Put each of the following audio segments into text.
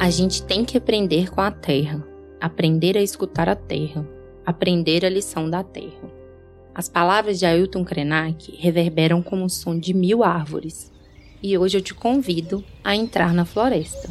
A gente tem que aprender com a terra, aprender a escutar a terra, aprender a lição da terra. As palavras de Ailton Krenak reverberam como o som de mil árvores, e hoje eu te convido a entrar na floresta.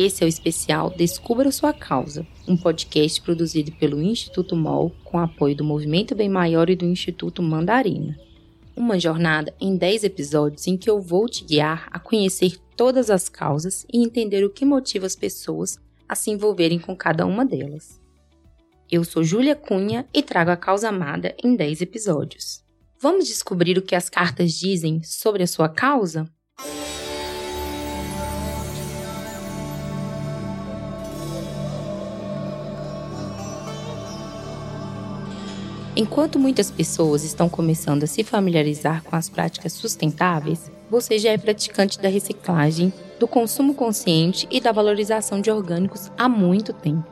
Esse é o especial Descubra Sua Causa, um podcast produzido pelo Instituto MOL com apoio do Movimento Bem Maior e do Instituto Mandarina. Uma jornada em 10 episódios em que eu vou te guiar a conhecer todas as causas e entender o que motiva as pessoas a se envolverem com cada uma delas. Eu sou Júlia Cunha e trago a causa amada em 10 episódios. Vamos descobrir o que as cartas dizem sobre a sua causa? Enquanto muitas pessoas estão começando a se familiarizar com as práticas sustentáveis, você já é praticante da reciclagem, do consumo consciente e da valorização de orgânicos há muito tempo.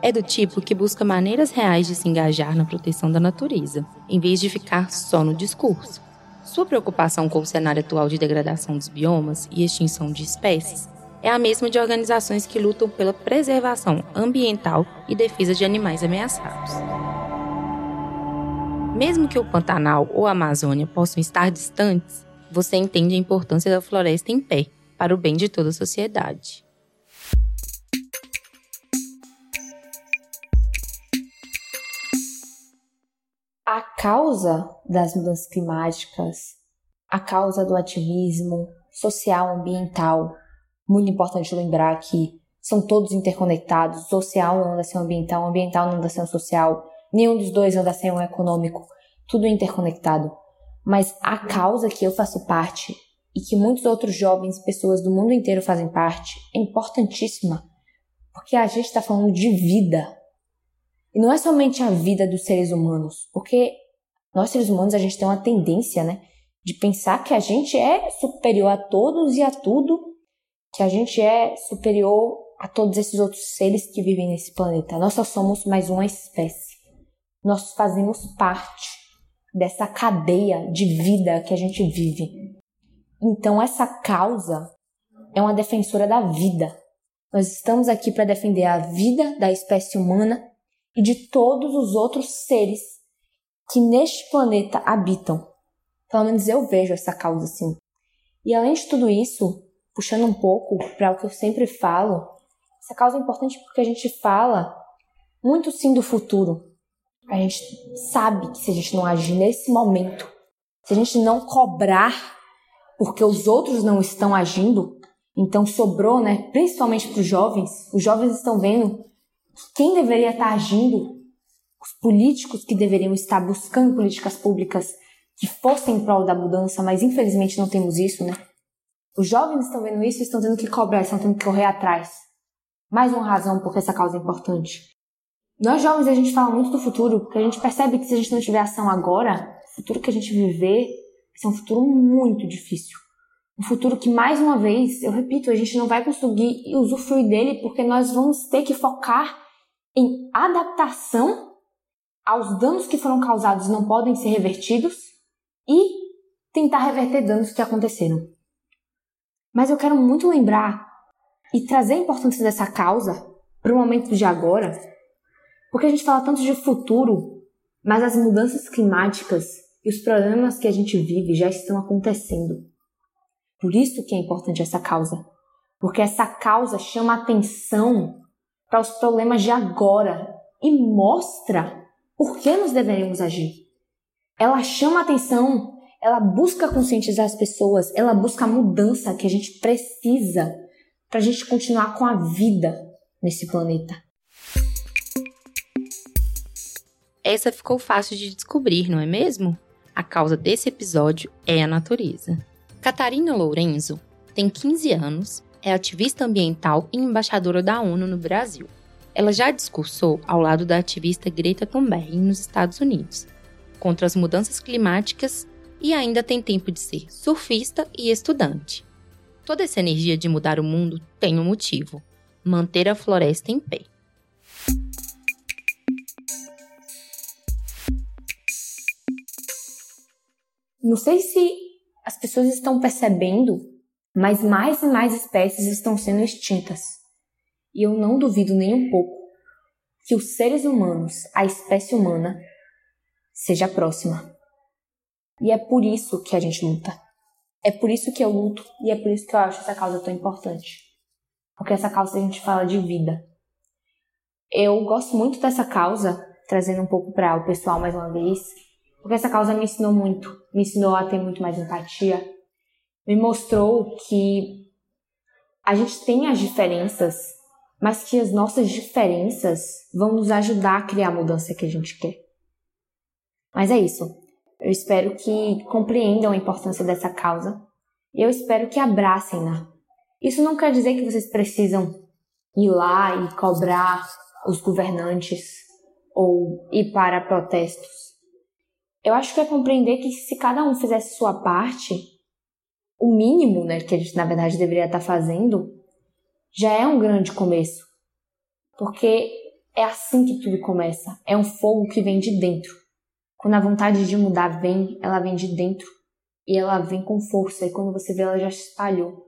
É do tipo que busca maneiras reais de se engajar na proteção da natureza, em vez de ficar só no discurso. Sua preocupação com o cenário atual de degradação dos biomas e extinção de espécies é a mesma de organizações que lutam pela preservação ambiental e defesa de animais ameaçados. Mesmo que o Pantanal ou a Amazônia possam estar distantes, você entende a importância da floresta em pé, para o bem de toda a sociedade. A causa das mudanças climáticas, a causa do ativismo social, ambiental, muito importante lembrar que são todos interconectados, social não anda sem ambiental, ambiental não anda sem social, Nenhum dos dois anda sem um econômico. Tudo interconectado. Mas a causa que eu faço parte e que muitos outros jovens, pessoas do mundo inteiro fazem parte, é importantíssima. Porque a gente está falando de vida. E não é somente a vida dos seres humanos. Porque nós, seres humanos, a gente tem uma tendência, né? De pensar que a gente é superior a todos e a tudo. Que a gente é superior a todos esses outros seres que vivem nesse planeta. Nós só somos mais uma espécie nós fazemos parte dessa cadeia de vida que a gente vive. Então, essa causa é uma defensora da vida. Nós estamos aqui para defender a vida da espécie humana e de todos os outros seres que neste planeta habitam. Pelo menos eu vejo essa causa assim. E além de tudo isso, puxando um pouco para o que eu sempre falo, essa causa é importante porque a gente fala muito sim do futuro, a gente sabe que se a gente não agir nesse momento, se a gente não cobrar porque os outros não estão agindo, então sobrou, né, principalmente para os jovens, os jovens estão vendo quem deveria estar agindo, os políticos que deveriam estar buscando políticas públicas que fossem em prol da mudança, mas infelizmente não temos isso, né? Os jovens estão vendo isso e estão tendo que cobrar, estão tendo que correr atrás. Mais uma razão porque essa causa é importante. Nós jovens a gente fala muito do futuro, porque a gente percebe que se a gente não tiver ação agora, o futuro que a gente viver vai ser um futuro muito difícil. Um futuro que, mais uma vez, eu repito, a gente não vai conseguir usufruir dele porque nós vamos ter que focar em adaptação aos danos que foram causados não podem ser revertidos e tentar reverter danos que aconteceram. Mas eu quero muito lembrar e trazer a importância dessa causa para o momento de agora, porque a gente fala tanto de futuro, mas as mudanças climáticas e os problemas que a gente vive já estão acontecendo. Por isso que é importante essa causa, porque essa causa chama atenção para os problemas de agora e mostra por que nós deveríamos agir. Ela chama atenção, ela busca conscientizar as pessoas, ela busca a mudança que a gente precisa para a gente continuar com a vida nesse planeta. Essa ficou fácil de descobrir, não é mesmo? A causa desse episódio é a natureza. Catarina Lourenço tem 15 anos, é ativista ambiental e embaixadora da ONU no Brasil. Ela já discursou ao lado da ativista Greta Thunberg nos Estados Unidos, contra as mudanças climáticas e ainda tem tempo de ser surfista e estudante. Toda essa energia de mudar o mundo tem um motivo: manter a floresta em pé. Não sei se as pessoas estão percebendo, mas mais e mais espécies estão sendo extintas. E eu não duvido nem um pouco que os seres humanos, a espécie humana, seja próxima. E é por isso que a gente luta. É por isso que eu luto e é por isso que eu acho essa causa tão importante. Porque essa causa a gente fala de vida. Eu gosto muito dessa causa, trazendo um pouco para o pessoal mais uma vez, porque essa causa me ensinou muito, me ensinou a ter muito mais empatia, me mostrou que a gente tem as diferenças, mas que as nossas diferenças vão nos ajudar a criar a mudança que a gente quer. Mas é isso. Eu espero que compreendam a importância dessa causa e eu espero que abracem-na. Isso não quer dizer que vocês precisam ir lá e cobrar os governantes ou ir para protestos. Eu acho que é compreender que se cada um fizesse sua parte, o mínimo né, que a gente na verdade deveria estar fazendo, já é um grande começo. Porque é assim que tudo começa. É um fogo que vem de dentro. Quando a vontade de mudar vem, ela vem de dentro e ela vem com força. E quando você vê, ela já espalhou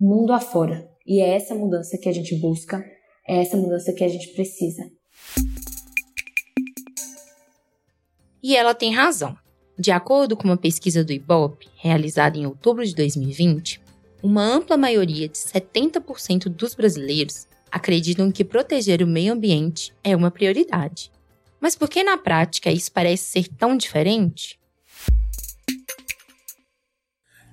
mundo afora. E é essa mudança que a gente busca, é essa mudança que a gente precisa. E ela tem razão. De acordo com uma pesquisa do IBOP, realizada em outubro de 2020, uma ampla maioria de 70% dos brasileiros acreditam que proteger o meio ambiente é uma prioridade. Mas por que na prática isso parece ser tão diferente?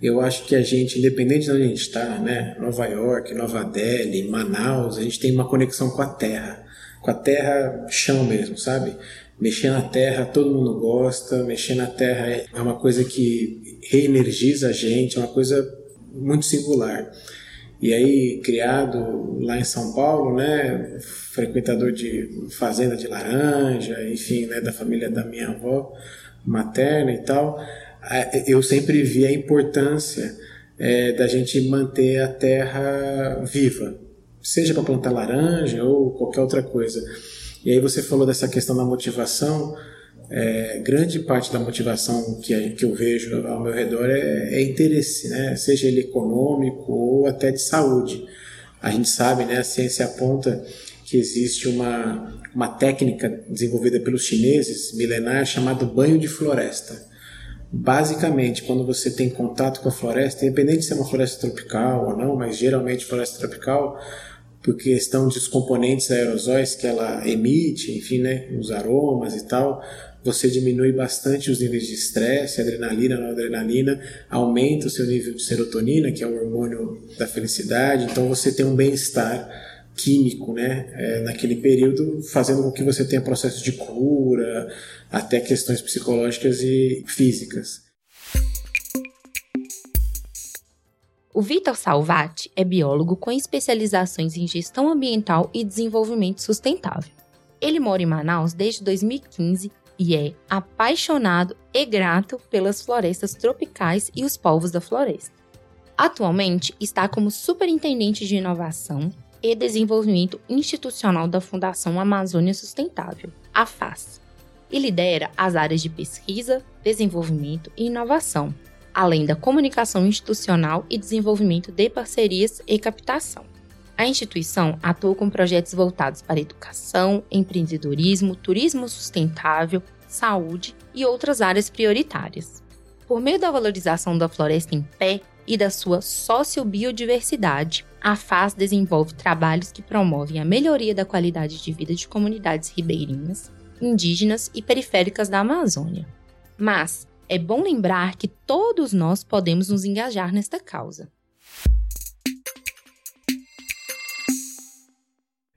Eu acho que a gente, independente de onde a gente está, né, Nova York, Nova Delhi, Manaus, a gente tem uma conexão com a terra, com a terra chão mesmo, sabe? Mexer na terra, todo mundo gosta, mexer na terra é uma coisa que reenergiza a gente, é uma coisa muito singular. E aí, criado lá em São Paulo, né, frequentador de fazenda de laranja, enfim, né, da família da minha avó materna e tal, eu sempre vi a importância é, da gente manter a terra viva, seja para plantar laranja ou qualquer outra coisa. E aí você falou dessa questão da motivação, é, grande parte da motivação que, que eu vejo ao meu redor é, é, interesse, né? seja ele econômico ou até de saúde. A gente sabe, né, a ciência aponta que existe uma, uma técnica desenvolvida pelos chineses milenar chamada banho de floresta. Basicamente, quando você tem contato com a floresta, independente se é uma floresta tropical ou não, mas geralmente floresta tropical, por questão dos componentes aerosóis que ela emite, enfim, né, os aromas e tal, você diminui bastante os níveis de estresse, adrenalina, noradrenalina, aumenta o seu nível de serotonina, que é o hormônio da felicidade, então você tem um bem-estar químico, né, é, naquele período, fazendo com que você tenha processos de cura, até questões psicológicas e físicas. O Vitor Salvati é biólogo com especializações em gestão ambiental e desenvolvimento sustentável. Ele mora em Manaus desde 2015 e é apaixonado e grato pelas florestas tropicais e os povos da floresta. Atualmente está como superintendente de inovação e desenvolvimento institucional da Fundação Amazônia Sustentável, a FAS, e lidera as áreas de pesquisa, desenvolvimento e inovação, além da comunicação institucional e desenvolvimento de parcerias e captação. A instituição atua com projetos voltados para educação, empreendedorismo, turismo sustentável, saúde e outras áreas prioritárias. Por meio da valorização da floresta em pé e da sua sociobiodiversidade, a FAS desenvolve trabalhos que promovem a melhoria da qualidade de vida de comunidades ribeirinhas, indígenas e periféricas da Amazônia. Mas é bom lembrar que todos nós podemos nos engajar nesta causa.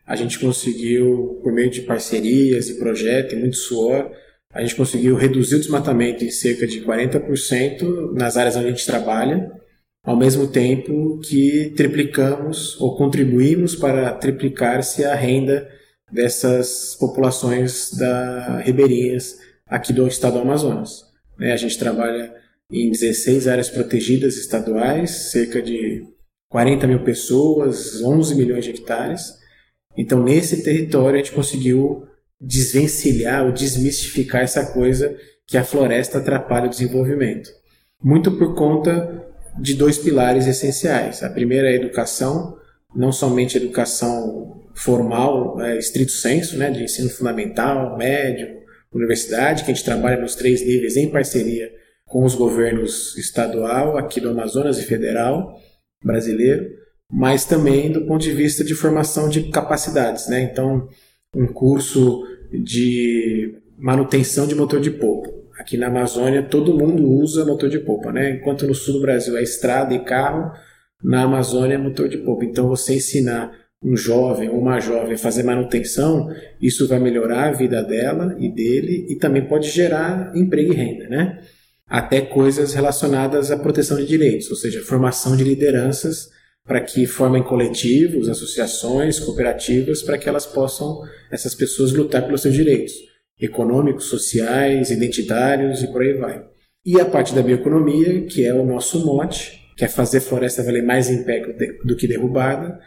A gente conseguiu, por meio de parcerias e projetos e muito suor, a gente conseguiu reduzir o desmatamento em cerca de 40% nas áreas onde a gente trabalha, ao mesmo tempo que triplicamos ou contribuímos para triplicar-se a renda dessas populações da ribeirinhas aqui do estado do Amazonas. Né? A gente trabalha em 16 áreas protegidas estaduais, cerca de 40 mil pessoas, 11 milhões de hectares. Então, nesse território, a gente conseguiu desvencilhar ou desmistificar essa coisa que a floresta atrapalha o desenvolvimento. Muito por conta de dois pilares essenciais. A primeira é a educação, não somente educação formal, é, estrito senso, né, de ensino fundamental, médio, universidade, que a gente trabalha nos três níveis em parceria com os governos estadual, aqui do Amazonas e federal brasileiro, mas também do ponto de vista de formação de capacidades, né? Então, um curso de manutenção de motor de polpa. Aqui na Amazônia todo mundo usa motor de polpa, né? Enquanto no sul do Brasil é estrada e carro, na Amazônia é motor de polpa. Então, você ensinar um jovem ou uma jovem fazer manutenção, isso vai melhorar a vida dela e dele e também pode gerar emprego e renda, né? Até coisas relacionadas à proteção de direitos, ou seja, formação de lideranças para que formem coletivos, associações, cooperativas, para que elas possam, essas pessoas, lutar pelos seus direitos econômicos, sociais, identitários e por aí vai. E a parte da bioeconomia, que é o nosso mote, que é fazer floresta valer mais em pé do que derrubada,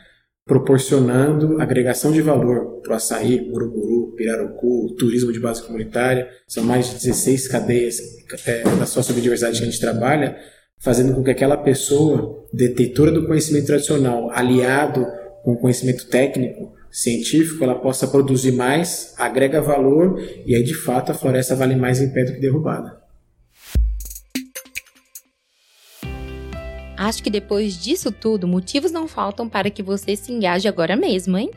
proporcionando agregação de valor para o açaí, Uruburu, Pirarucu, turismo de base comunitária. São mais de 16 cadeias é, da sociobiodiversidade que a gente trabalha, fazendo com que aquela pessoa, detentora do conhecimento tradicional, aliado com o conhecimento técnico, científico, ela possa produzir mais, agrega valor e aí de fato a floresta vale mais em pé do que derrubada. Acho que depois disso tudo, motivos não faltam para que você se engaje agora mesmo, hein?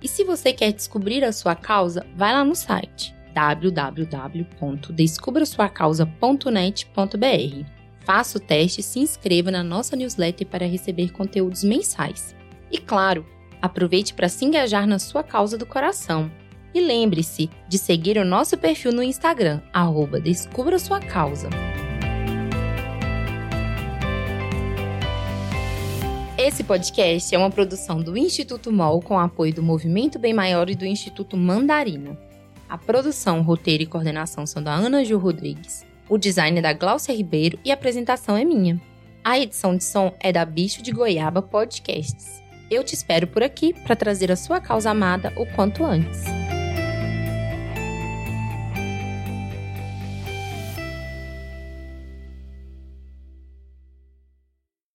E se você quer descobrir a sua causa, vai lá no site www.descubrasuacausa.net.br. Faça o teste e se inscreva na nossa newsletter para receber conteúdos mensais. E claro, aproveite para se engajar na sua causa do coração. E lembre-se de seguir o nosso perfil no Instagram, arroba Descubra Sua Causa. Esse podcast é uma produção do Instituto MOL com apoio do Movimento Bem Maior e do Instituto Mandarina. A produção, roteiro e coordenação são da Ana Ju Rodrigues. O design é da Glaucia Ribeiro e a apresentação é minha. A edição de som é da Bicho de Goiaba Podcasts. Eu te espero por aqui para trazer a sua causa amada o quanto antes.